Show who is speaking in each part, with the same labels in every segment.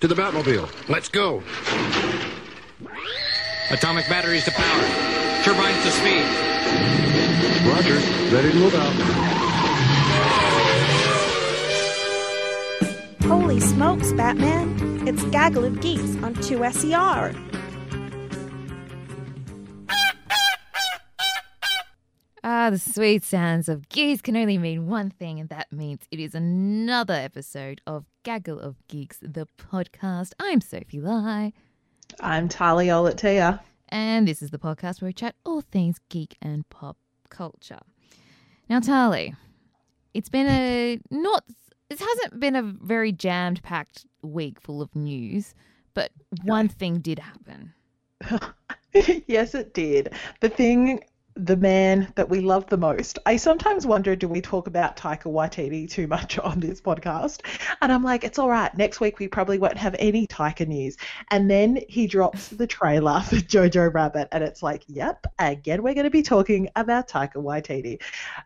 Speaker 1: To the Batmobile. Let's go.
Speaker 2: Atomic batteries to power. Turbines to speed.
Speaker 1: Roger. Ready to move out.
Speaker 3: Holy smokes, Batman! It's Gaggle of Geeks on 2SER.
Speaker 4: Ah, the sweet sounds of geeks can only mean one thing, and that means it is another episode of Gaggle of Geeks, the podcast. I'm Sophie Lai,
Speaker 5: I'm Talia Olatia.
Speaker 4: and this is the podcast where we chat all things geek and pop culture. Now, Tali, it's been a not, it hasn't been a very jammed packed week full of news, but one thing did happen.
Speaker 5: yes, it did. The thing, the man that we love the most. I sometimes wonder do we talk about Taika Waititi too much on this podcast? And I'm like, it's all right. Next week we probably won't have any Taika news. And then he drops the trailer for Jojo Rabbit, and it's like, yep, again, we're going to be talking about Taika Waititi.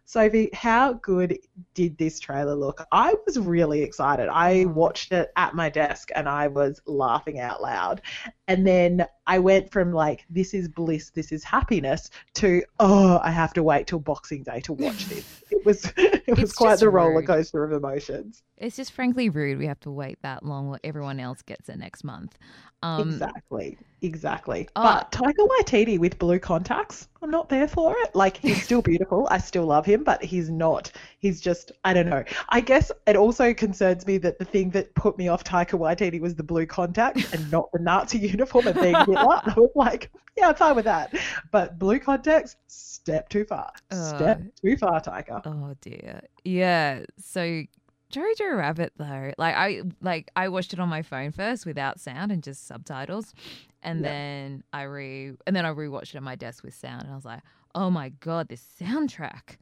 Speaker 5: Sophie, how good did this trailer look? I was really excited. I watched it at my desk and I was laughing out loud. And then I went from like, this is bliss, this is happiness, to, oh, I have to wait till Boxing Day to watch this. It was, it was
Speaker 4: It's
Speaker 5: quite the roller coaster of emotions.
Speaker 4: It's just frankly rude we have to wait that long while everyone else gets it next month. Um,
Speaker 5: exactly, exactly.
Speaker 4: Oh.
Speaker 5: but Taika Waititi with blue contacts, I'm not there for it. Like he's still beautiful, I still love him, but he's not. He's just, I don't know. I guess it also concerns me that the thing that put me off Taika Waititi was the blue contacts and not the Nazi uniform and being Hitler. I was like, yeah, I'm fine with that. But blue contacts, step too far. Step
Speaker 4: Uh,
Speaker 5: too far, Taika.
Speaker 4: Oh dear. Yeah. So Jojo Rabbit though, like I like I watched it on my phone first without sound and just subtitles. And
Speaker 5: Yeah.
Speaker 4: then I re and then I rewatched it at my desk with sound and I was like, "Oh my god, this soundtrack."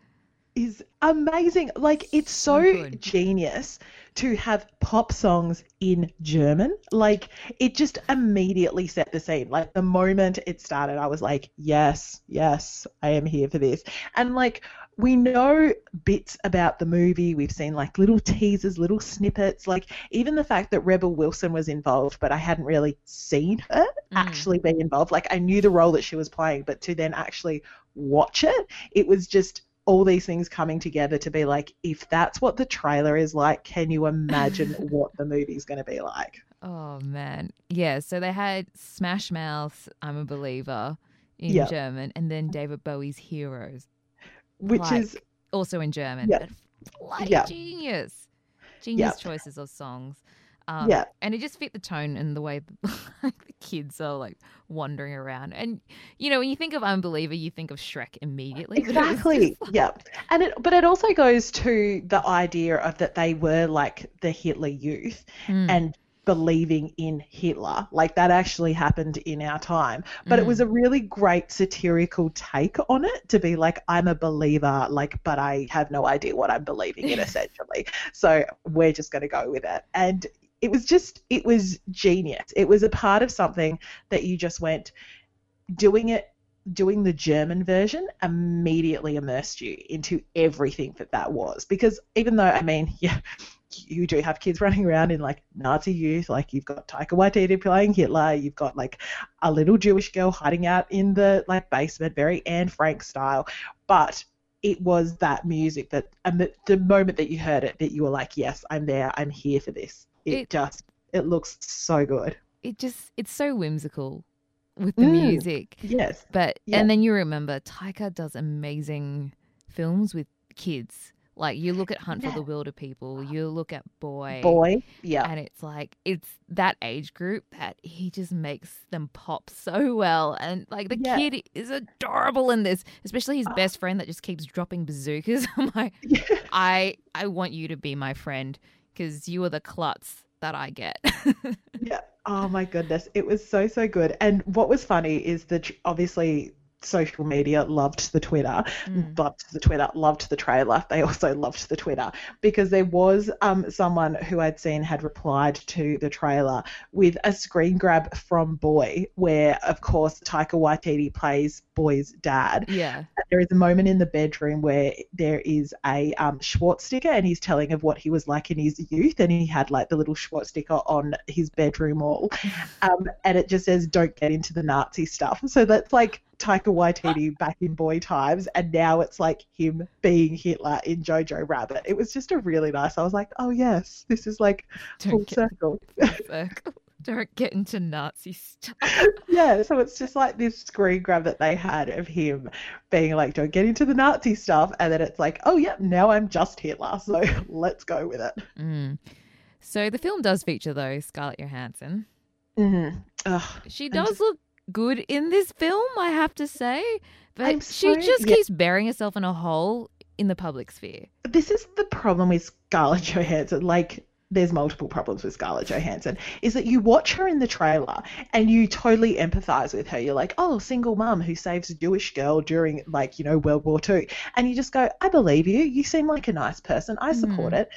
Speaker 5: is amazing. Like it's
Speaker 4: So
Speaker 5: so genius to have pop songs in German. Like it just immediately set the scene. Like the moment it started, I was like, yes, yes, I am here for this. And like we know bits about the movie. We've seen like little teasers, little snippets. Like even the fact that Rebel Wilson was involved, but I hadn't really seen her mm. actually be involved. Like I knew the role that she was playing, but to then actually watch it, it was just all these things coming together to be like, if that's what the trailer is like, can you imagine what the movie's going to be like?
Speaker 4: Oh man. Yeah, so they had Smash Mouth, I'm a believer in
Speaker 5: Yeah.
Speaker 4: German and then David Bowie's Heroes
Speaker 5: Which
Speaker 4: Like,
Speaker 5: is,
Speaker 4: also in German.
Speaker 5: Yeah.
Speaker 4: Bloody
Speaker 5: Yeah.
Speaker 4: genius. Genius
Speaker 5: Yeah.
Speaker 4: choices of songs. Um,
Speaker 5: Yeah.
Speaker 4: And it just fit the tone and the way the kids are like wandering around. And, you know, when you think of Unbeliever, you think of Shrek immediately. but it was
Speaker 5: exactly,
Speaker 4: like-
Speaker 5: yeah. And it, but it also goes to the idea of that they were like the Hitler youth
Speaker 4: Mm.
Speaker 5: and believing in Hitler. Like that actually happened in our time. But it
Speaker 4: Mm.
Speaker 5: was a really great satirical take on it to be like, I'm a believer, like, but I have no idea what I'm believing in essentially. So we're just going to go with it. And it was just, it was genius. It was a part of something that you just went doing it. Doing the German version immediately immersed you into everything that that was. Because even though, I mean, yeah, you do have kids running around in like Nazi youth, like you've got Taika Waititi playing Hitler, you've got like a little Jewish girl hiding out in the like basement, very Anne Frank style. But it was that music that and the, the moment that you heard it, that you were like, yes, I'm there, I'm here for this. It,
Speaker 4: It-
Speaker 5: just it looks so good.
Speaker 4: It just, it's so whimsical with the
Speaker 5: Mm.
Speaker 4: music.
Speaker 5: Yes.
Speaker 4: But, and then you remember Taika does amazing films with kids. Like you look at Hunt for the Wilderpeople, you look at Boy.
Speaker 5: Boy. Yeah.
Speaker 4: And it's like it's that age group that he just makes them pop so well. And like the
Speaker 5: Yeah.
Speaker 4: kid is adorable in this, especially his ah. best friend that just keeps dropping bazookas. I'm like,
Speaker 5: Yeah.
Speaker 4: I I want you to be my friend because you are the klutz that I get.
Speaker 5: Yeah. Oh my goodness. It was so, so good. And what was funny is that obviously social media loved the Twitter,
Speaker 4: Mm.
Speaker 5: loved the Twitter, loved the trailer. They also loved the Twitter because there was um, someone who I'd seen had replied to the trailer with a screen grab from Boy, where of course Taika Waititi plays Boy's dad.
Speaker 4: Yeah.
Speaker 5: There is a moment in the bedroom where there is a um, Schwartz sticker, and he's telling of what he was like in his youth, and he had like the little Schwartz sticker on his bedroom wall, um, and it just says "Don't get into the Nazi stuff." So that's like Taika Waititi back in boy times, and now it's like him being Hitler in Jojo Rabbit. It was just a really nice. I was like, oh yes, this is like full
Speaker 4: Don't
Speaker 5: circle.
Speaker 4: circle. Don't get into Nazi stuff.
Speaker 5: yeah, so it's just like this screen grab that they had of him being like, don't get into the Nazi stuff, and then it's like, oh yeah, now I'm just Hitler, so let's go with it.
Speaker 4: Mm. So the film does feature though Scarlett Johansson.
Speaker 5: Mm-hmm. Ugh,
Speaker 4: She does
Speaker 5: just-
Speaker 4: look good in this film, I have to say, but she just
Speaker 5: yeah.
Speaker 4: keeps burying herself in a hole in the public sphere.
Speaker 5: this is the problem with Scarlett Johansson. Like, there's multiple problems with Scarlett Johansson. Is that you watch her in the trailer and you totally empathize with her. You're like, oh, single mum who saves a Jewish girl during, like, you know, World War Two, and you just go, I believe you. You seem like a nice person. I support hmm. it.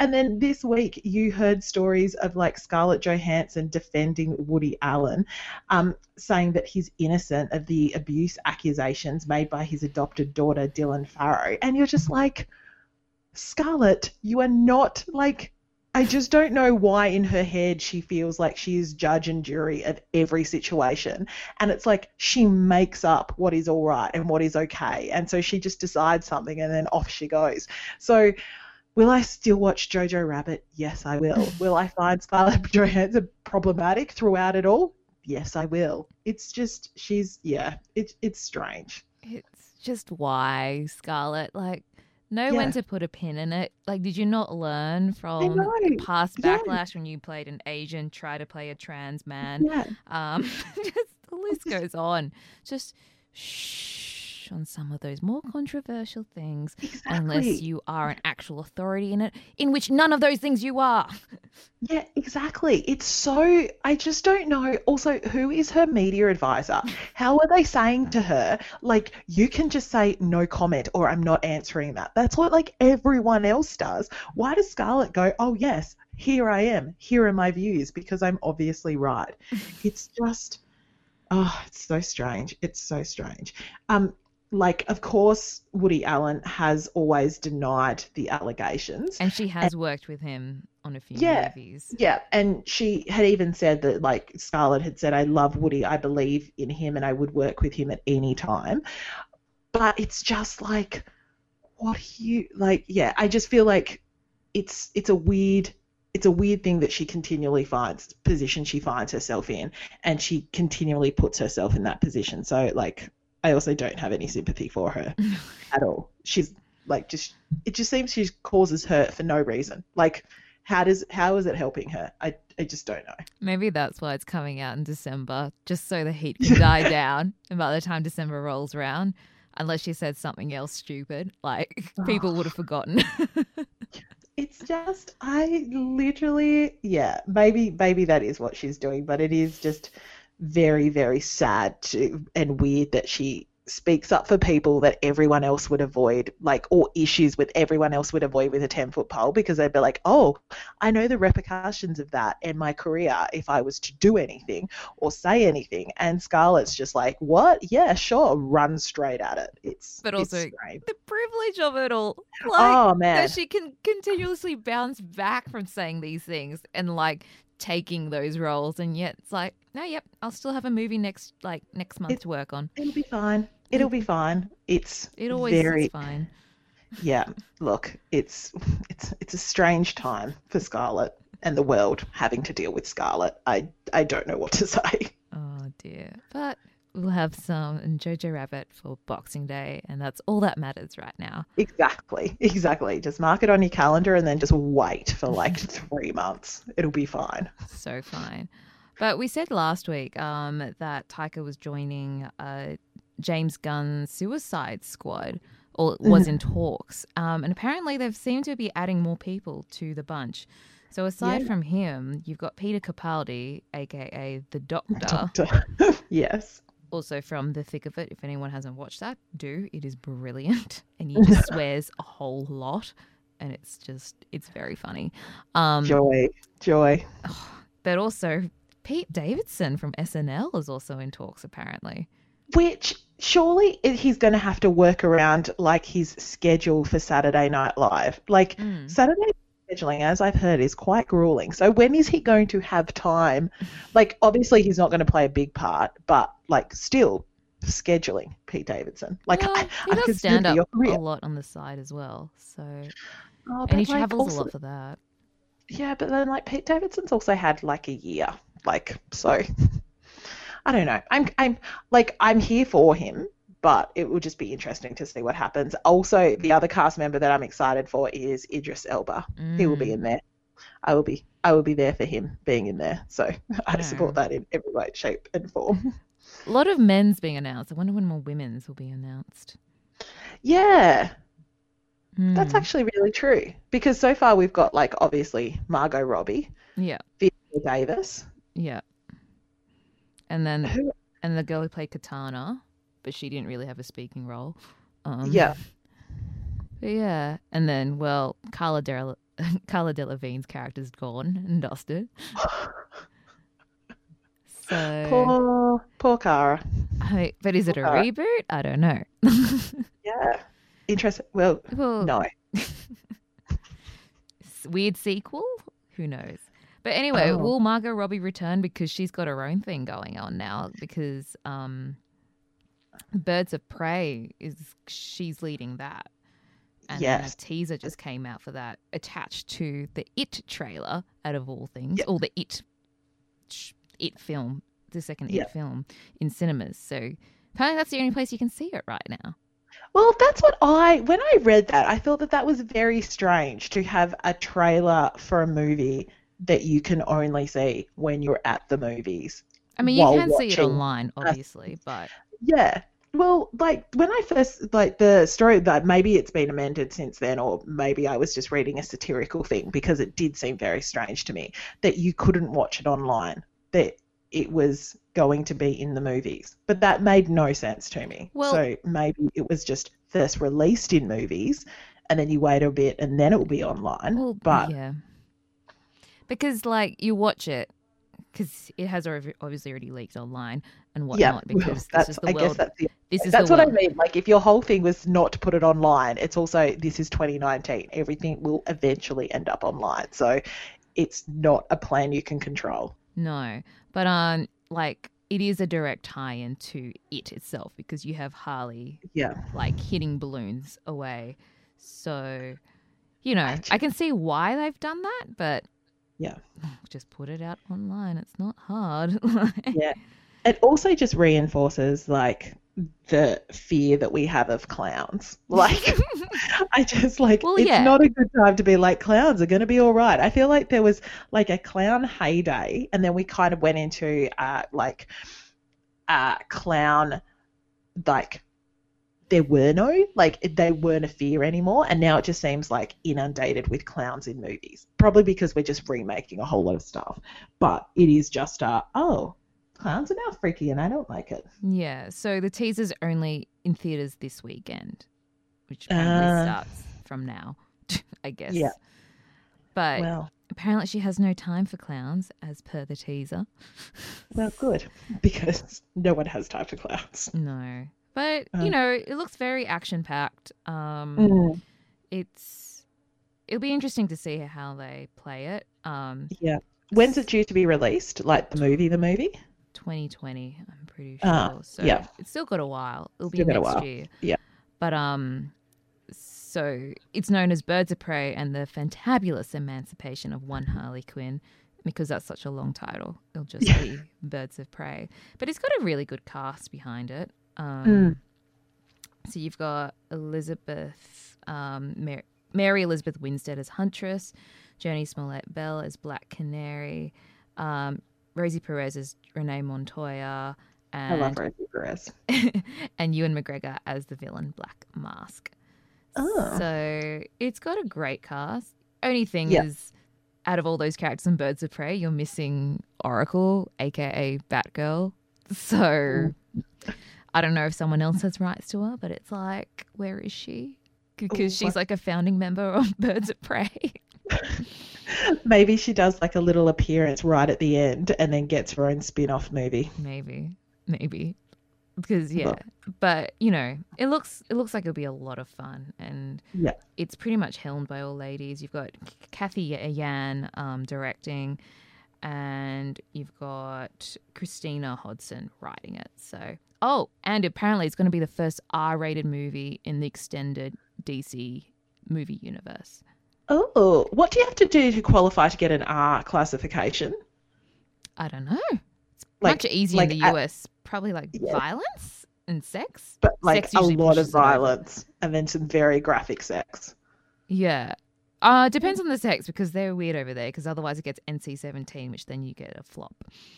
Speaker 5: And then this week, you heard stories of like Scarlett Johansson defending Woody Allen, um, saying that he's innocent of the abuse accusations made by his adopted daughter, Dylan Farrow. And you're just like, Scarlett, you are not like. I just don't know why in her head she feels like she is judge and jury of every situation. And it's like she makes up what is all right and what is okay. And so she just decides something and then off she goes. So will I still watch Jojo Rabbit? Yes, I will. will I find Scarlett Johansson problematic throughout it all? Yes, I will. It's just she's yeah, it's it's strange.
Speaker 4: It's just why, Scarlett. Like, know
Speaker 5: Yeah.
Speaker 4: when to put a pin in it. Like, did you not learn from past
Speaker 5: Yeah.
Speaker 4: backlash when you played an Asian, try to play a trans man?
Speaker 5: Yeah.
Speaker 4: Um, just the list goes on. Just shh on some of those more controversial things, unless you are an actual authority in it, in which none of those things you are.
Speaker 5: Yeah, exactly. It's so I just don't know. Also, who is her media advisor? How are they saying to her, like, you can just say no comment or I'm not answering that? That's what like everyone else does. Why does Scarlett go, oh yes, here I am, here are my views, because I'm obviously right. It's just oh, it's so strange. It's so strange. Um like of course Woody Allen has always denied the allegations.
Speaker 4: And she has worked with him on a few
Speaker 5: Yeah.
Speaker 4: movies.
Speaker 5: Yeah, and she had even said that, like Scarlett had said, I love Woody, I believe in him, and I would work with him at any time. But it's just like, what are you like? Yeah, I just feel like it's it's a weird it's a weird thing that she continually finds position she finds herself in, and she continually puts herself in that position. So like, I also don't have any sympathy for her at all. She's like just it just seems she causes hurt for no reason. Like how does how is it helping her? I I just don't know.
Speaker 4: Maybe that's why it's coming out in December, just so the heat can die down. And by the time December rolls around, unless she said something else stupid, like people would have forgotten.
Speaker 5: It's just I literally yeah, maybe maybe that is what she's doing, but it is just very very sad to, and weird that she speaks up for people that everyone else would avoid, like or issues with everyone else would avoid with a ten foot pole because they'd be like, oh, I know the repercussions of that in my career if I was to do anything or say anything. And Scarlett's just like, what? Yeah, sure, run straight at it. It's
Speaker 4: But also-
Speaker 5: strange.
Speaker 4: the privilege of it all. Like,
Speaker 5: oh man,
Speaker 4: that she can continuously bounce back from saying these things and like taking those roles and yet it's like no yep i'll still have a movie next like next month
Speaker 5: It-
Speaker 4: to work on
Speaker 5: It'll be fine. It'll be fine. It's
Speaker 4: it always
Speaker 5: very
Speaker 4: is fine
Speaker 5: yeah. Look, it's it's it's a strange time for Scarlett and the world having to deal with Scarlett. I I don't know what to say.
Speaker 4: oh dear but we'll have some jojo rabbit for boxing day and that's all that matters right now
Speaker 5: Exactly, exactly. Just mark it on your calendar and then just wait for like three months. It'll be fine.
Speaker 4: so fine but we said last week um that taika was joining uh james gunn's suicide squad or was in talks um and apparently they've seemed to be adding more people to the bunch so aside
Speaker 5: Yeah.
Speaker 4: from him you've got peter capaldi aka the doctor
Speaker 5: Doctor. yes.
Speaker 4: Also from The Thick of It. If anyone hasn't watched that, do. It is brilliant. And he just swears a whole lot. And it's just, it's very funny. Um,
Speaker 5: Joy, joy.
Speaker 4: but also, Pete Davidson from SNL is also in talks, apparently.
Speaker 5: Which surely he's going to have to work around like his schedule for Saturday Night Live. Like
Speaker 4: Mm.
Speaker 5: Saturday scheduling, as I've heard, is quite grueling. So when is he going to have time? Like obviously he's not going to play a big part, but like still scheduling Pete Davidson. Like
Speaker 4: Well,
Speaker 5: I, I
Speaker 4: does stand up a lot on the side as well. So,
Speaker 5: Oh,
Speaker 4: and he
Speaker 5: like,
Speaker 4: travels a lot for that.
Speaker 5: Yeah, but then like Pete Davidson's also had like a year. Like so I don't know. I'm I'm like I'm here for him, but it will just be interesting to see what happens. Also, the other cast member that I'm excited for is Idris Elba. He will be
Speaker 4: Mm.
Speaker 5: in there. I will be I will be there for him being in there. So I
Speaker 4: Yeah.
Speaker 5: support that in every way, shape and form.
Speaker 4: A lot of men's being announced. I wonder when more women's will be announced.
Speaker 5: Yeah, that's
Speaker 4: Hmm.
Speaker 5: actually really true. Because so far we've got like obviously Margot Robbie,
Speaker 4: Yeah,
Speaker 5: Viola Davis.
Speaker 4: yeah. And then
Speaker 5: Who
Speaker 4: and the girl who played Katana, but she didn't really have a speaking role. Um,
Speaker 5: Yeah.
Speaker 4: Yeah, and then well, Carla Del Carla Delevingne's character's gone and dusted. So,
Speaker 5: Poor poor Cara.
Speaker 4: I- but is it a
Speaker 5: Okay.
Speaker 4: reboot? I don't know.
Speaker 5: Yeah. Interesting. Well,
Speaker 4: well,
Speaker 5: no.
Speaker 4: weird sequel? Who knows? But anyway,
Speaker 5: Oh.
Speaker 4: will Margot Robbie return because she's got her own thing going on now? Because um, Birds of Prey is she's leading that, and
Speaker 5: Yes.
Speaker 4: a teaser just came out for that attached to the It trailer. Out of all things,
Speaker 5: Yep.
Speaker 4: or the It It film, the second
Speaker 5: Yep.
Speaker 4: It film in cinemas. So apparently, that's the only place you can see it right now.
Speaker 5: Well, that's what I when I read that, I thought that that was very strange to have a trailer for a movie that you can only see when you're at the movies.
Speaker 4: I mean, you can see it online, obviously, but
Speaker 5: Yeah. Well, like when I first like the story that maybe it's been amended since then, or maybe I was just reading a satirical thing because it did seem very strange to me that you couldn't watch it online. That it was going to be in the movies, but that made no sense to me.
Speaker 4: Well-
Speaker 5: so maybe it was just first released in movies, and then you wait a bit, and then it will be online.
Speaker 4: Well,
Speaker 5: but
Speaker 4: yeah, because like you watch it because it has obviously already leaked online and
Speaker 5: yeah,
Speaker 4: whatnot.
Speaker 5: well,
Speaker 4: Because this
Speaker 5: that's
Speaker 4: is the
Speaker 5: I guess that's the
Speaker 4: This is
Speaker 5: That's what I mean. Like, if your whole thing was not to put it online, it's also this is 2019. Everything will eventually end up online. So it's not a plan you can control.
Speaker 4: No, but um, like it is a direct tie-in to it itself because you have Harley
Speaker 5: Yeah.
Speaker 4: like hitting balloons away. So, you know,
Speaker 5: I
Speaker 4: I can see why they've done that, but
Speaker 5: Yeah.
Speaker 4: just put it out online. It's not hard.
Speaker 5: Yeah. It also just reinforces like the fear that we have of clowns. Like, I just like
Speaker 4: Well,
Speaker 5: it's
Speaker 4: yeah.
Speaker 5: not a good time to be like clowns are going to be all right. I feel like there was like a clown heyday, and then we kind of went into uh like uh clown like there were no like they weren't a fear anymore, and now it just seems like inundated with clowns in movies. Probably because we're just remaking a whole lot of stuff, but it is just a oh clowns are now freaky and I don't like it.
Speaker 4: Yeah, so the teaser's only in theaters this weekend, which apparently
Speaker 5: Uh.
Speaker 4: starts from now, I guess.
Speaker 5: Yeah.
Speaker 4: But
Speaker 5: Well,
Speaker 4: apparently she has no time for clowns, as per the teaser.
Speaker 5: well, good because no one has time for clowns.
Speaker 4: No. But,
Speaker 5: Uh.
Speaker 4: you know, it looks very action packed. Um,
Speaker 5: Mm,
Speaker 4: It's. It'll be interesting to see how they play it. Um,
Speaker 5: yeah. When's it due to be released? Like the movie, the movie?
Speaker 4: 2020, I'm pretty sure.
Speaker 5: Ah,
Speaker 4: so
Speaker 5: yeah.
Speaker 4: it's still got a while. It'll be
Speaker 5: Still a
Speaker 4: next
Speaker 5: while.
Speaker 4: year.
Speaker 5: Yeah.
Speaker 4: But um so it's known as Birds of Prey and the Fantabulous Emancipation of One Harley Quinn because that's such a long title. It'll just
Speaker 5: Yeah.
Speaker 4: be Birds of Prey. But it's got a really good cast behind it. Um
Speaker 5: Mm.
Speaker 4: so you've got Elizabeth um Mary, Mary Elizabeth Winstead as Huntress, Jurnee Smollett Bell as Black Canary, um, Rosie Perez as Renee Montoya,
Speaker 5: I love
Speaker 4: and
Speaker 5: Rosie Perez.
Speaker 4: and Ewan McGregor as the villain Black Mask.
Speaker 5: Oh.
Speaker 4: So it's got a great cast. Only thing
Speaker 5: Yeah.
Speaker 4: is, out of all those characters in Birds of Prey, you're missing Oracle, aka Batgirl. So I don't know if someone else has rights to her, but it's like, where is she? Because she's like a founding member of Birds of Prey.
Speaker 5: Maybe she does like a little appearance right at the end and then gets her own spin off movie.
Speaker 4: maybe, maybe. Because yeah, but you know, it looks it looks like it'll be a lot of fun, and
Speaker 5: Yeah.
Speaker 4: it's pretty much helmed by all ladies. You've got Cathy Yan um, directing, and you've got Christina Hodson writing it. So, oh, and apparently it's going to be the first R-rated movie in the extended DC movie universe.
Speaker 5: Oh, what do you have to do to qualify to get an R classification?
Speaker 4: I don't know. It's
Speaker 5: Like-
Speaker 4: much easier
Speaker 5: like
Speaker 4: in the
Speaker 5: at-
Speaker 4: US. Probably like
Speaker 5: Yeah.
Speaker 4: violence and sex.
Speaker 5: But like
Speaker 4: Sex
Speaker 5: a lot of violence and then some very graphic sex.
Speaker 4: Yeah. Uh, depends on the sex because they're weird over there. Because otherwise it gets NC seventeen, which then you get a flop.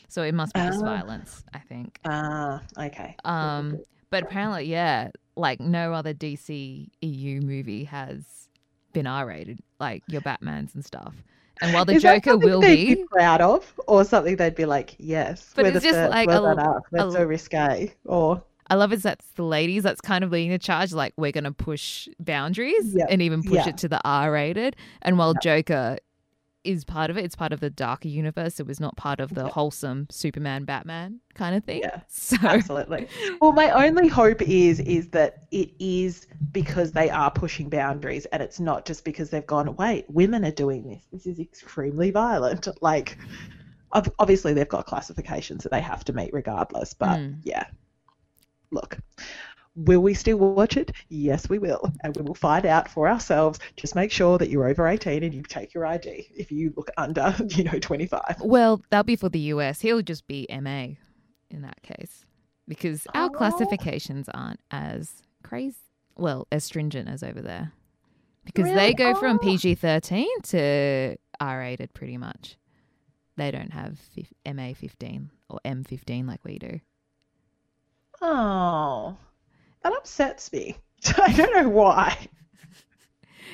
Speaker 4: So it must be just
Speaker 5: Ah.
Speaker 4: violence, I think.
Speaker 5: Ah, okay.
Speaker 4: Um, but apparently, yeah, like no other DC EU movie has been R rated, like your Batman's and stuff. And while the
Speaker 5: Is
Speaker 4: Joker will
Speaker 5: they'd
Speaker 4: be,
Speaker 5: proud of, or something they'd be like, yes,
Speaker 4: But it's
Speaker 5: the
Speaker 4: just
Speaker 5: first,
Speaker 4: like a-
Speaker 5: that up. That's
Speaker 4: a-
Speaker 5: so risque. Or
Speaker 4: I love it. That's the ladies that's kind of leading the charge. Like we're gonna push boundaries
Speaker 5: Yeah,
Speaker 4: and even push
Speaker 5: yeah.
Speaker 4: it to the R rated. And while Joker is part of it, it's part of the darker universe. It was not part of the wholesome Superman Batman kind of thing.
Speaker 5: Yeah,
Speaker 4: So
Speaker 5: absolutely. Well, my only hope is is that it is because they are pushing boundaries, and it's not just because they've gone. Wait, women are doing this. This is extremely violent. Like, obviously they've got classifications that they have to meet regardless. But
Speaker 4: Mm.
Speaker 5: yeah, look. Will we still watch it? Yes, we will. And we will find out for ourselves. Just make sure that you're over 18 and you take your ID if you look under, you know, 25.
Speaker 4: well, that'll be for the US. He'll just be MA in that case. Because our
Speaker 5: Oh.
Speaker 4: classifications aren't as crazy well, as stringent as over there. Because they
Speaker 5: Really?
Speaker 4: go from
Speaker 5: Oh.
Speaker 4: PG thirteen to R rated pretty much. They don't have MA fifteen or M fifteen like we do.
Speaker 5: Oh, that upsets me. I don't know why.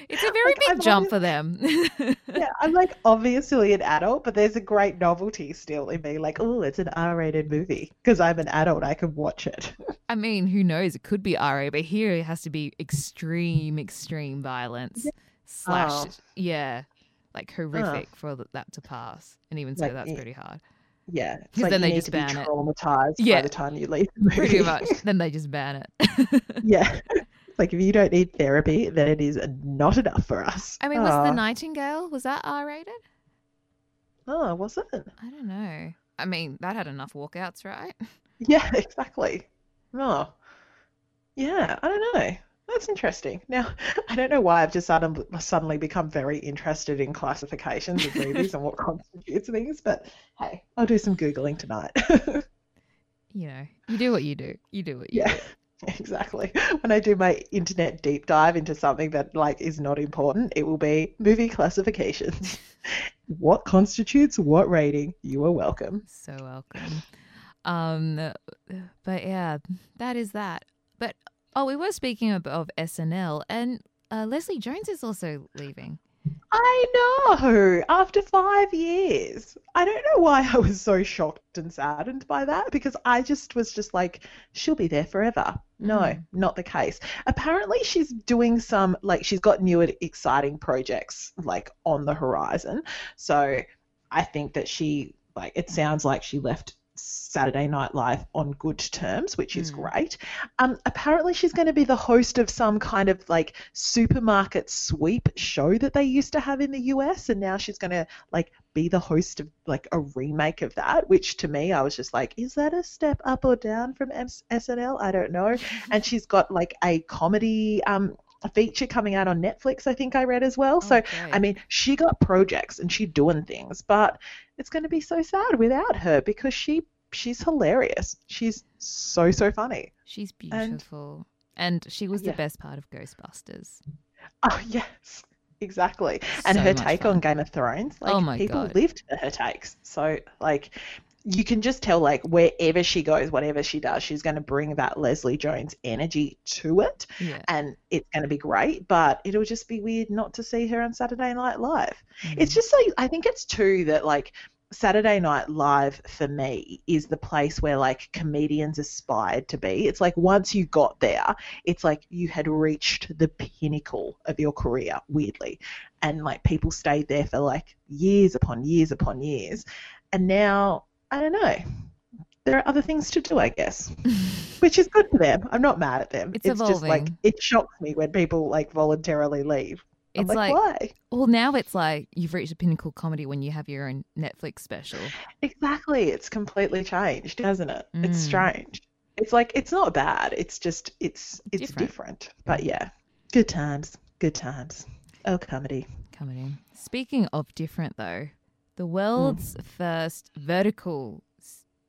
Speaker 4: It's a very
Speaker 5: Like, I'm
Speaker 4: big jump for them.
Speaker 5: Yeah, I'm like obviously an adult, but there's a great novelty still in me. Like, oh, it's an R-rated movie because I'm an adult. I can watch it.
Speaker 4: I mean, who knows? It could be RA, but here it has to be extreme, extreme violence slash,
Speaker 5: Oh.
Speaker 4: yeah, like horrific for that to pass. And even so,
Speaker 5: Like,
Speaker 4: that's
Speaker 5: yeah.
Speaker 4: pretty hard.
Speaker 5: Yeah, like
Speaker 4: then they
Speaker 5: need
Speaker 4: just
Speaker 5: to be
Speaker 4: ban it.
Speaker 5: traumatized
Speaker 4: Yeah.
Speaker 5: by the time you leave the movie.
Speaker 4: Pretty much. then they just ban it.
Speaker 5: yeah, It's like if you don't need therapy, then it is not enough for us.
Speaker 4: I mean, was
Speaker 5: oh.
Speaker 4: the ah. Nightingale was that R rated?
Speaker 5: Oh, ah, was it?
Speaker 4: I don't know. I mean, that had enough walkouts, right?
Speaker 5: Yeah, exactly. Oh, yeah. I don't know. That's interesting. Now, I don't know why I've just suddenly become very interested in classifications of movies and what constitutes things, but hey, I'll do some Googling tonight.
Speaker 4: You know, you do what you do. You do what you
Speaker 5: yeah,
Speaker 4: do.
Speaker 5: exactly. When I do my internet deep dive into something that like is not important, it will be movie classifications. what constitutes what rating? You are welcome.
Speaker 4: So welcome. Um, but yeah, that is that. But oh, we were speaking of, of SNL, and uh, Leslie Jones is also leaving.
Speaker 5: I know. After five years, I don't know why I was so shocked and saddened by that because I just was just like, she'll be there forever. No,
Speaker 4: Mm.
Speaker 5: not the case. Apparently, she's doing some like she's got new exciting projects like on the horizon. So I think that she like it sounds like she left Saturday Night Live on good terms, which is
Speaker 4: Mm.
Speaker 5: great. Um, apparently, she's going to be the host of some kind of like supermarket sweep show that they used to have in the US, and now she's going to like be the host of like a remake of that. Which to me, I was just like, is that a step up or down from S- SNL? I don't know. and she's got like a comedy um feature coming out on Netflix. I think I read as well. So.
Speaker 4: Oh.
Speaker 5: I mean, she got projects and she doing things, but it's going to be so sad without her because she she's hilarious. She's so so funny.
Speaker 4: she's beautiful, and, she was
Speaker 5: Yeah.
Speaker 4: the best part of Ghostbusters.
Speaker 5: Oh yes, exactly. And her take
Speaker 4: fun.
Speaker 5: on Game of Thrones, oh like
Speaker 4: Oh my
Speaker 5: people
Speaker 4: God.
Speaker 5: lived for her takes. So like you can just tell like wherever she goes, whatever she does, she's going to bring that Leslie Jones energy to it,
Speaker 4: Yeah,
Speaker 5: and it's going to be great. But it'll just be weird not to see her on Saturday Night Live.
Speaker 4: Mm.
Speaker 5: It's just like I think it's too that like Saturday Night Live for me is the place where like comedians aspired to be. It's like once you got there, it's like you had reached the pinnacle of your career, weirdly. And like people stayed there for like years upon years upon years. And now, I don't know. There are other things to do, I guess, which is good for them. I'm not mad at them.
Speaker 4: It's it's
Speaker 5: just like it shocks me when people like voluntarily leave. I'm
Speaker 4: It's
Speaker 5: like,
Speaker 4: like,
Speaker 5: why?
Speaker 4: well, now it's like you've reached a pinnacle comedy when you have your own Netflix special.
Speaker 5: Exactly. It's completely changed, hasn't it? It's
Speaker 4: Mm.
Speaker 5: strange. It's like it's not bad. It's just it's it's
Speaker 4: Different.
Speaker 5: different. But yeah. Good times. Good times. Oh comedy.
Speaker 4: comedy. Speaking of different, though, the
Speaker 5: Mm.
Speaker 4: world's first vertical,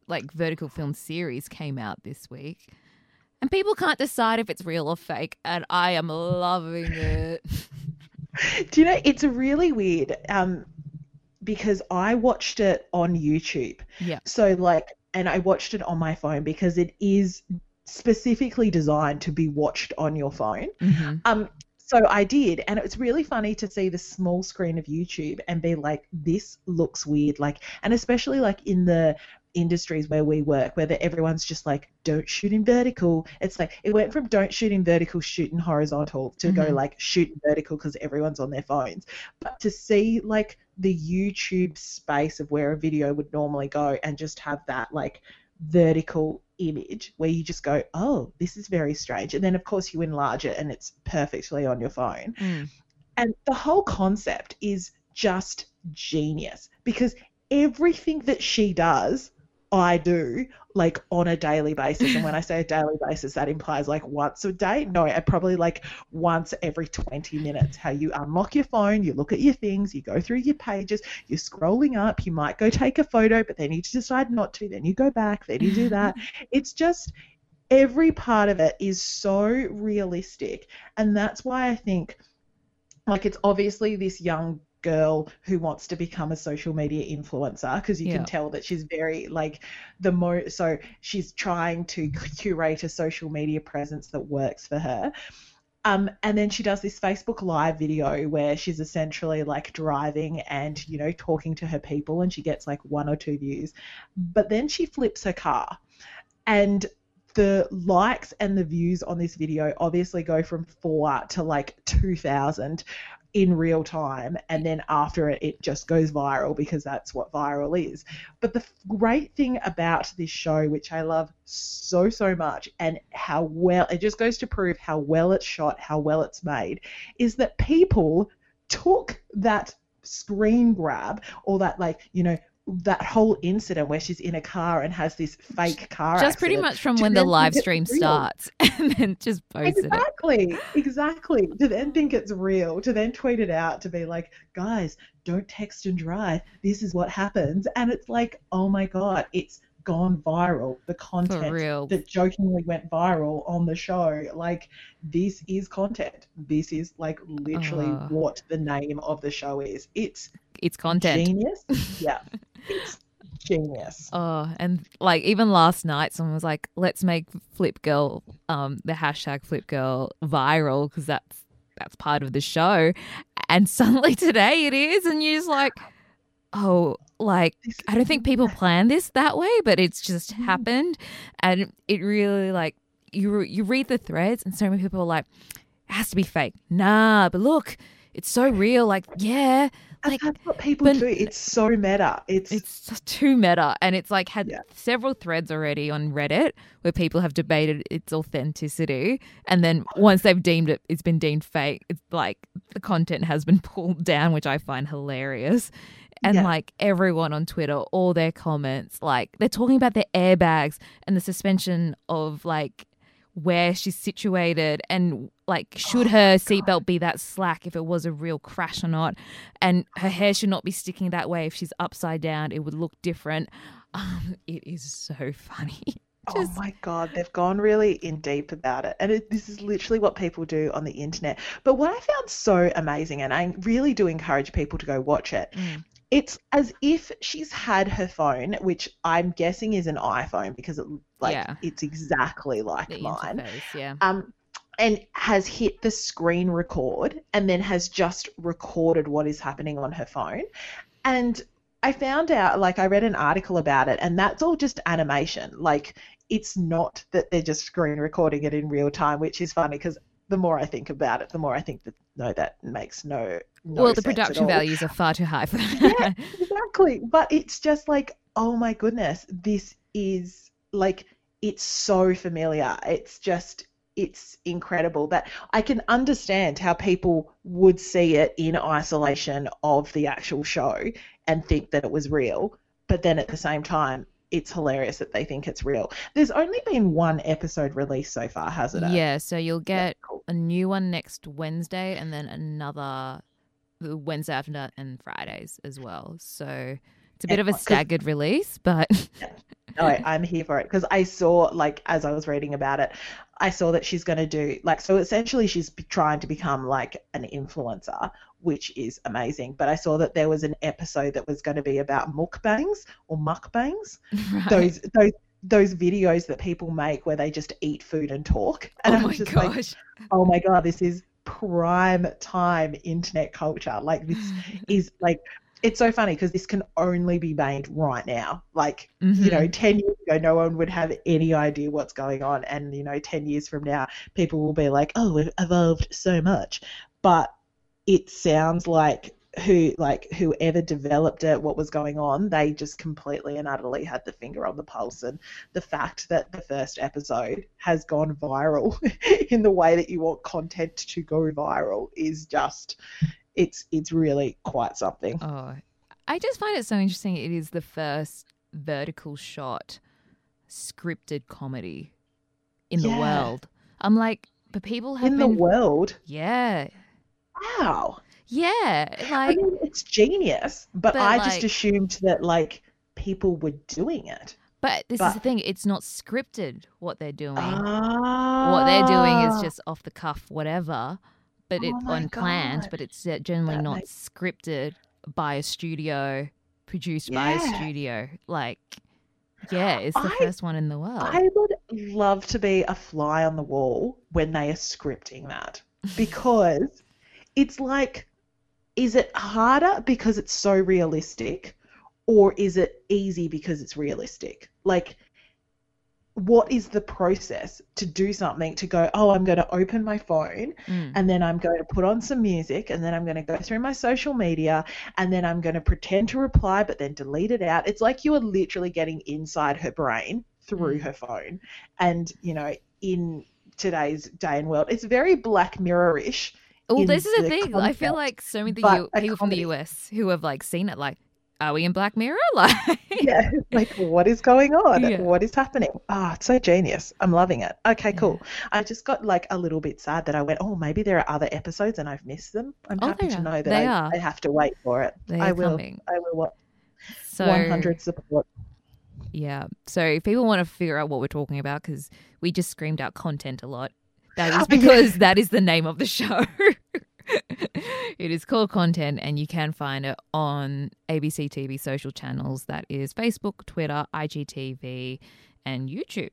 Speaker 4: like vertical film series came out this week, and people can't decide if it's real or fake, and I am loving it.
Speaker 5: Do you know it's really weird, um, because I watched it on YouTube.
Speaker 4: Yeah.
Speaker 5: So like and I watched it on my phone because it is specifically designed to be watched on your phone.
Speaker 4: Mhm.
Speaker 5: Um, so I did, and it was really funny to see the small screen of YouTube and be like, "This looks weird." Like, and especially like in the industries where we work, where the, everyone's just like, "Don't shoot in vertical." It's like it went from "Don't shoot in vertical, shoot in horizontal" to go
Speaker 4: Mhm.
Speaker 5: like "Shoot in vertical" because everyone's on their phones. But to see like the YouTube space of where a video would normally go and just have that like vertical image where you just go, oh, this is very strange. And then, of course, you enlarge it and it's perfectly on your phone.
Speaker 4: Mm.
Speaker 5: And the whole concept is just genius because everything that she does, I do like on a daily basis. And when I say a daily basis, that implies like once a day. No, I probably like once every 20 minutes. How you unlock your phone, you look at your things, you go through your pages, you're scrolling up, you might go take a photo, but then you decide not to, then you go back, then you do that. it's just every part of it is so realistic. And that's why I think like it's obviously this young girl who wants to become a social media influencer because you
Speaker 4: Yeah.
Speaker 5: can tell that she's very like the mo so she's trying to curate a social media presence that works for her um, and then she does this Facebook Live video where she's essentially like driving and, you know, talking to her people and she gets like one or two views. But then she flips her car and the likes and the views on this video obviously go from four to like 2,000 in real time. And then after it, it just goes viral because that's what viral is. But the great thing about this show, which I love so, so much, and how well it just goes to prove how well it's shot, how well it's made, is that people took that screen grab or that, like, you know, that whole incident where she's in a car and has this fake car
Speaker 4: Just pretty much from when the live stream starts, and then just posted it.
Speaker 5: Exactly, exactly. To then think it's real, to then tweet it out, to be like, guys, don't text and drive. This is what happens. And it's like, oh my God, it's gone viral. The content that jokingly went viral on the show. Like, this is content. This is like literally what the name of the show is. It's
Speaker 4: It's content.
Speaker 5: genius. yeah, it's genius.
Speaker 4: Oh, and like even last night, someone was like, "Let's make Flip Girl, um, the hashtag Flip Girl viral because that's that's part of the show." And suddenly today it is, and you're just like, "Oh, like I don't think people plan this that way, but it's just happened, and it really like you you read the threads, and so many people are like, "It has to be fake." Nah, but look, it's so real. Like, yeah,
Speaker 5: And that's what people
Speaker 4: but-
Speaker 5: do. It's so meta. It's,
Speaker 4: it's too meta, and it's like had
Speaker 5: Yeah.
Speaker 4: several threads already on Reddit where people have debated its authenticity, and then oh. once they've deemed it, it's been deemed fake. It's like the content has been pulled down, which I find hilarious. And
Speaker 5: Yeah.
Speaker 4: like everyone on Twitter, all their comments, like they're talking about their airbags and the suspension of like where she's situated and like should her seatbelt be that slack if it was a real crash or not and her hair should not be sticking that way if she's upside down it would look different um it is so funny
Speaker 5: Oh my god, they've gone really in deep about it. And it, this is literally what people do on the internet. But what I found so amazing, and I really do encourage people to go watch it,
Speaker 4: Mm.
Speaker 5: it's as if she's had her phone, which I'm guessing is an iPhone because it like
Speaker 4: Yeah.
Speaker 5: it's exactly like
Speaker 4: the
Speaker 5: mine.
Speaker 4: yeah
Speaker 5: Um and has hit the screen record and then has just recorded what is happening on her phone. And I found out, like, I read an article about it, and that's all just animation. Like, it's not that they're just screen recording it in real time, which is funny because the more I think about it, the more I think that no, that makes no. no
Speaker 4: well, the production values are far too high for
Speaker 5: Yeah, exactly. But it's just like, oh my goodness, this is like, it's so familiar. It's just, it's incredible that I can understand how people would see it in isolation of the actual show and think that it was real. But then at the same time, it's hilarious that they think it's real. There's only been one episode released so far, hasn't it?
Speaker 4: yeah, so you'll get
Speaker 5: cool.
Speaker 4: a new one next Wednesday and then another Wednesday afternoon and Fridays as well. So it's a bit of a staggered release, but
Speaker 5: No, I'm here for it because I saw, like, as I was reading about it, I saw that she's going to do, like, so essentially she's trying to become, like, an influencer, which is amazing. But I saw that there was an episode that was going to be about mukbangs or mukbangs,
Speaker 4: right.
Speaker 5: those, those, those videos that people make where they just eat food and talk. And
Speaker 4: oh
Speaker 5: I
Speaker 4: my
Speaker 5: was just like, oh my God, this is prime time internet culture. Like, this is, like, it's so funny because this can only be made right now. Like, you know,
Speaker 4: Mhm.
Speaker 5: 10 years ago, no one would have any idea what's going on. And, you know, 10 years from now, people will be like, oh, we've evolved so much. But it sounds like who like whoever developed it what was going on they just completely and utterly had the finger on the pulse and the fact that the first episode has gone viral in the way that you want content to go viral is just it's it's really quite something
Speaker 4: Oh, I just find it so interesting. It is the first vertical shot scripted comedy in the world. I'm like, but people have
Speaker 5: in the world
Speaker 4: yeah,
Speaker 5: wow
Speaker 4: yeah,
Speaker 5: I mean, it's genius, but,
Speaker 4: But,
Speaker 5: I
Speaker 4: like-
Speaker 5: just assumed that like people were doing it.
Speaker 4: but this is the thing. It's not scripted what they're doing.
Speaker 5: Ah,
Speaker 4: what they're doing is just off the cuff, whatever. But
Speaker 5: Oh
Speaker 4: it's
Speaker 5: my
Speaker 4: unplanned.
Speaker 5: God.
Speaker 4: But it's uh, generally
Speaker 5: That
Speaker 4: not
Speaker 5: makes-
Speaker 4: scripted by a studio, produced by a studio. Like, yeah, it's the
Speaker 5: I-
Speaker 4: first one in the world.
Speaker 5: I would love to be a fly on the wall when they are scripting that because it's like, is it harder because it's so realistic, or is it easy because it's realistic? Like, what is the process to do something to go, oh, I'm going to open my phone
Speaker 4: Mm.
Speaker 5: and then I'm going to put on some music and then I'm going to go through my social media and then I'm going to pretend to reply but then delete it out. It's like you are literally getting inside her brain through
Speaker 4: Mm.
Speaker 5: her phone. And, you know, in today's day and world, it's very Black Mirror-ish.
Speaker 4: Oh, this is the
Speaker 5: the
Speaker 4: thing. I feel like so many the
Speaker 5: but
Speaker 4: U-
Speaker 5: a
Speaker 4: people from the. US who have like seen it, like, are we in Black Mirror? Like,
Speaker 5: Yeah, like what is going on?
Speaker 4: Yeah.
Speaker 5: What is happening? Ah, it's so genius. I'm loving it. Okay, cool. I just got like a little bit sad that I went, oh, maybe there are other episodes and I've missed them. I'm
Speaker 4: Oh,
Speaker 5: happy to know that
Speaker 4: They
Speaker 5: I,
Speaker 4: are.
Speaker 5: I have to wait for it.
Speaker 4: they
Speaker 5: I will.
Speaker 4: coming.
Speaker 5: I will. wa-
Speaker 4: So
Speaker 5: 100 support.
Speaker 4: Yeah. So if people want to figure out what we're talking about, because we just screamed out content a lot, that is
Speaker 5: Oh,
Speaker 4: because that is the name of the show. It is called content, and you can find it on ABC TV social channels. That is Facebook, Twitter, IGTV, and YouTube.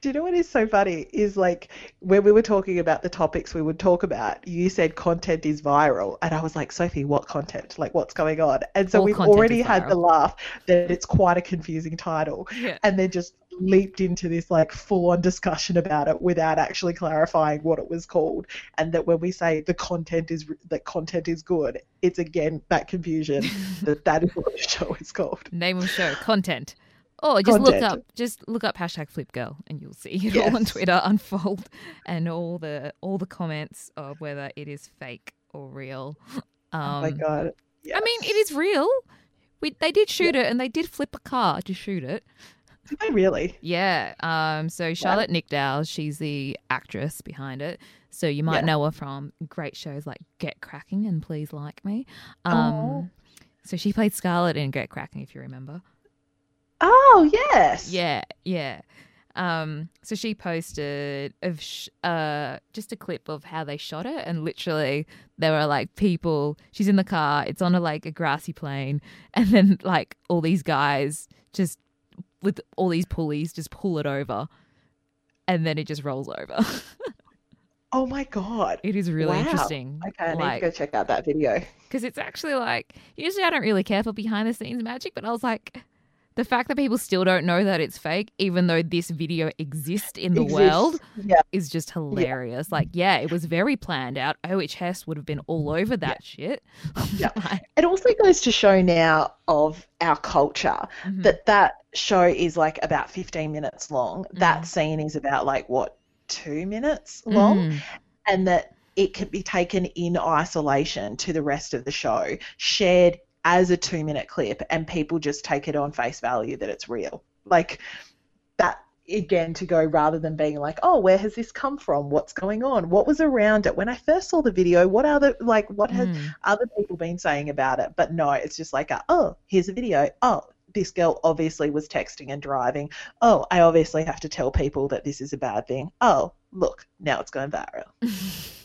Speaker 5: Do you know what is so funny? Is like when we were talking about the topics we would talk about, you said content is viral. And I was like, Sophie, what content? Like, what's going on? And so
Speaker 4: All
Speaker 5: we've already had the laugh that it's quite a confusing title.
Speaker 4: Yeah.
Speaker 5: And then just leaped into this like full on discussion about it without actually clarifying what it was called. And that when we say the content is that content is good, it's again that confusion that that is what the show is called.
Speaker 4: Name of show, content. Or just look up, just look up hashtag Flip Girl, and you'll see it all on Twitter unfold, and all the all the comments of whether it is fake or real. Um,
Speaker 5: oh my god.
Speaker 4: I mean, it is real. We they did shoot it, and they did flip a car to shoot it.
Speaker 5: Did they really?
Speaker 4: Yeah. Um. So Charlotte Nicdao, she's the actress behind it. So you might
Speaker 5: Yeah.
Speaker 4: know her from great shows like Get Krack!n and Please Like Me. Um.
Speaker 5: Oh.
Speaker 4: So she played Scarlett in Get Krack!n, if you remember.
Speaker 5: Oh yes.
Speaker 4: Yeah, yeah. Um, so she posted of sh- uh just a clip of how they shot it, and literally there were like people. She's in the car. It's on a like a grassy plain, and then like all these guys just with all these pulleys just pull it over, and then it just rolls over.
Speaker 5: Oh my god.
Speaker 4: It is really
Speaker 5: Wow.
Speaker 4: interesting.
Speaker 5: Okay, I need
Speaker 4: like,
Speaker 5: to go check out that video.
Speaker 4: because it's actually like usually I don't really care for behind the scenes magic, but I was like, the fact that people still don't know that it's fake, even though this video exists in the
Speaker 5: Exists.
Speaker 4: world,
Speaker 5: Yeah.
Speaker 4: is just hilarious. Like, yeah, it was very planned out. OH Hess would have been all over that shit.
Speaker 5: Yeah. It also goes to show now of our culture
Speaker 4: mhm.
Speaker 5: that that show is like about 15 minutes long.
Speaker 4: Mm.
Speaker 5: That scene is about like what, two minutes long?
Speaker 4: Mhm.
Speaker 5: and that it can be taken in isolation to the rest of the show, shared as a two minute clip, and people just take it on face value that it's real. Like that again to go rather than being like, oh, where has this come from? What's going on? What was around it? When I first saw the video, what other like what has
Speaker 4: Mm.
Speaker 5: other people been saying about it? But no, it's just like, a, oh, here's a video. Oh, this girl obviously was texting and driving. Oh, I obviously have to tell people that this is a bad thing. Oh, look, now it's going viral.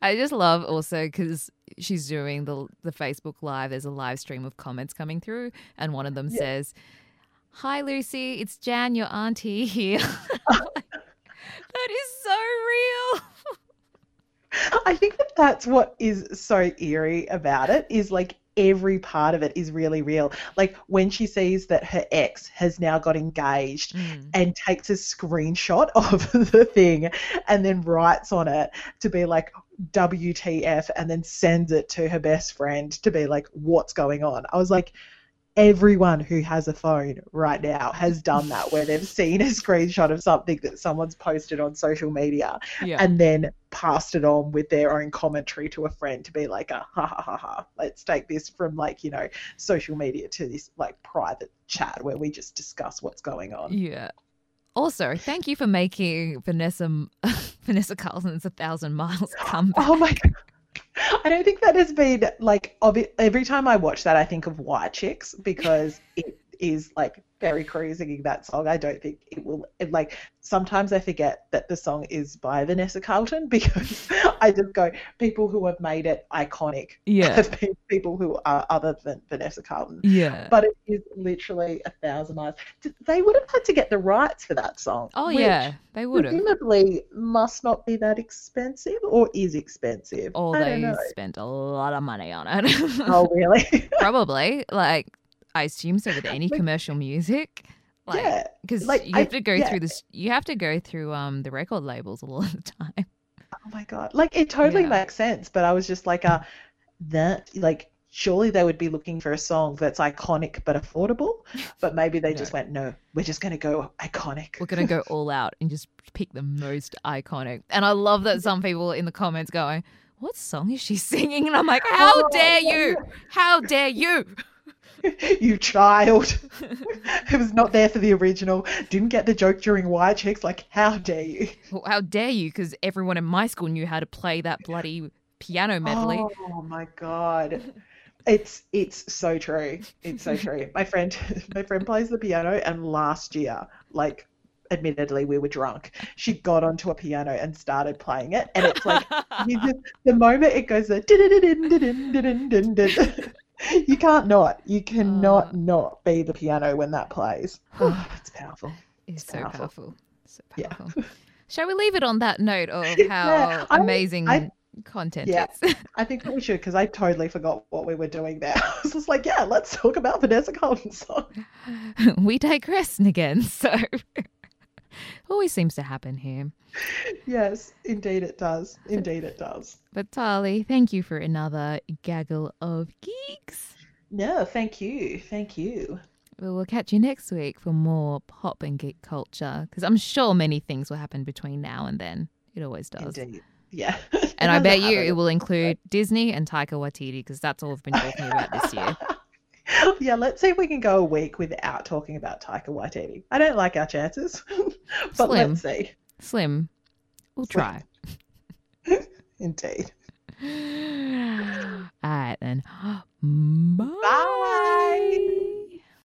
Speaker 4: I just love also because she's doing the the Facebook live. There's a live stream of comments coming through, and one of them
Speaker 5: Yeah.
Speaker 4: says, "Hi Lucy, it's Jan, your auntie here." that is so real.
Speaker 5: I think that that's what is so eerie about it is like every part of it is really real. Like when she sees that her ex has now got engaged
Speaker 4: Mm.
Speaker 5: and takes a screenshot of the thing and then writes on it to be like WTF and then sends it to her best friend to be like what's going on. I was like everyone who has a phone right now has done that where they've seen a screenshot of something that someone's posted on social media
Speaker 4: Yeah.
Speaker 5: and then passed it on with their own commentary to a friend to be like, a, ha ha ha ha, let's take this from like, you know, social media to this like private chat where we just discuss what's going on.
Speaker 4: Yeah. Also, thank you for making Vanessa Vanessa Carlton's A Thousand Miles oh comeback.
Speaker 5: Oh my God. I don't think that has been like obvi- every time I watch that, I think of White Chicks because it is like Terry Crews singing that song. I don't think it will it, like sometimes I forget that the song is by Vanessa Carlton because I just go people who have made it iconic
Speaker 4: Yeah.
Speaker 5: have been people who are other than Vanessa Carlton.
Speaker 4: Yeah.
Speaker 5: But it is literally a thousand miles. They would have had to get the rights for that song.
Speaker 4: Oh yeah, they would have.
Speaker 5: Presumably must not be that expensive or is expensive.
Speaker 4: Or
Speaker 5: I
Speaker 4: they
Speaker 5: don't know.
Speaker 4: spent a lot of money on it.
Speaker 5: Oh really?
Speaker 4: Probably. Like I assume so with any
Speaker 5: Like-
Speaker 4: commercial music. Like
Speaker 5: yeah.
Speaker 4: because
Speaker 5: like,
Speaker 4: you have
Speaker 5: I-
Speaker 4: to go
Speaker 5: yeah.
Speaker 4: through this you have to go through um the record labels a lot of the time.
Speaker 5: Oh my god. Like it totally
Speaker 4: Yeah.
Speaker 5: makes sense, but I was just like uh that like surely they would be looking for a song that's iconic but affordable. But maybe they
Speaker 4: No.
Speaker 5: just went, No, we're just gonna go iconic.
Speaker 4: We're gonna go all out and just pick the most iconic. And I love that some people in the comments going, What song is she singing? And I'm like, How
Speaker 5: Oh,
Speaker 4: dare you? How dare you?
Speaker 5: you child. it was not there for the original, didn't get the joke during White Chicks, like how dare you?
Speaker 4: Well, How dare you? Because everyone in my school knew how to play that bloody piano medley.
Speaker 5: Oh my god. It's it's so true. It's so true. My friend my friend plays the piano and last year, like admittedly we were drunk, she got onto a piano and started playing it and it's like just, the moment it goes the din-din-din-din-din-din-din-din, you can't not. You cannot
Speaker 4: Uh.
Speaker 5: not be the piano when that plays. Oh, it's powerful.
Speaker 4: It's so
Speaker 5: powerful.
Speaker 4: powerful. So
Speaker 5: Yeah.
Speaker 4: powerful. Shall we leave it on that note of how
Speaker 5: Yeah, I-
Speaker 4: amazing
Speaker 5: I-
Speaker 4: content
Speaker 5: Yeah.
Speaker 4: is?
Speaker 5: I think we should because I totally forgot what we were doing there. I was just like, yeah, let's talk about Vanessa Carlton's song.
Speaker 4: we digress again. So always seems to happen here.
Speaker 5: Yes, indeed it does. Indeed it does.
Speaker 4: But Tali, thank you for another gaggle of geeks.
Speaker 5: No, thank you. Thank you.
Speaker 4: Well, We will catch you next week for more pop and geek culture because I'm sure many things will happen between now and then. It always does.
Speaker 5: Indeed. Yeah.
Speaker 4: And I bet you it will include Disney and Taika Waititi because that's all we've been talking about this year.
Speaker 5: yeah, let's see if we can go a week without talking about Taika Waititi. I don't like our chances, but
Speaker 4: Slim.
Speaker 5: let's see.
Speaker 4: Slim, we'll try.
Speaker 5: Indeed.
Speaker 4: All right then. Bye.
Speaker 5: Bye.